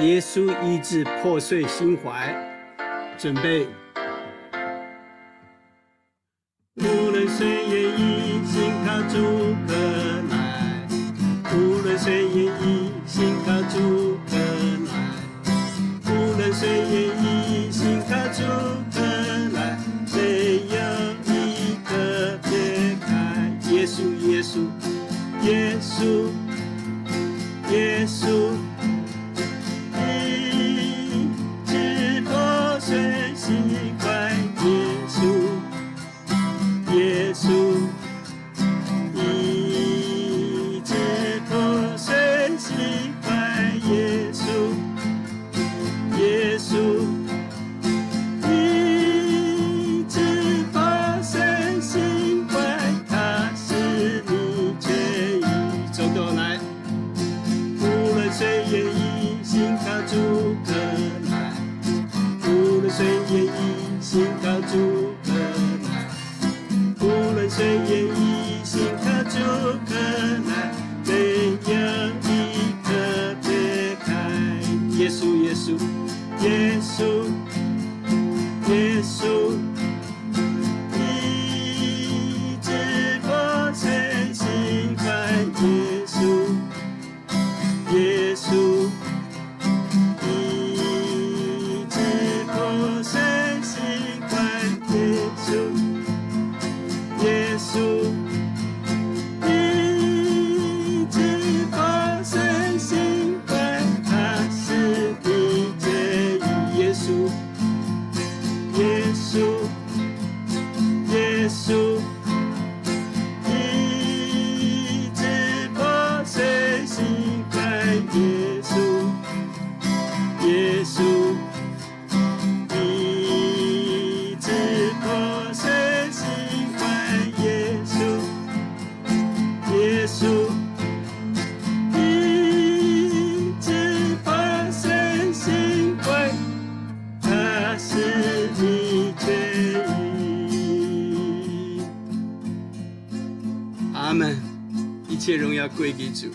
耶稣医治破碎心怀，准备。无论谁愿意，心靠主可来；无论谁愿意，心靠主可来；无论谁愿意，心靠主可来。没有一个撇开，耶稣，耶稣，耶稣，耶稣。心靠主可来；无论谁愿意，心靠主可来；无论谁愿意，心靠主可来。没有一个撇开，耶稣，耶稣，耶稣，耶稣，一直破碎心怀，耶稣。耶稣，耶稣，一直破碎心怀，他是你决意，耶稣，阿门。一切荣耀归给主。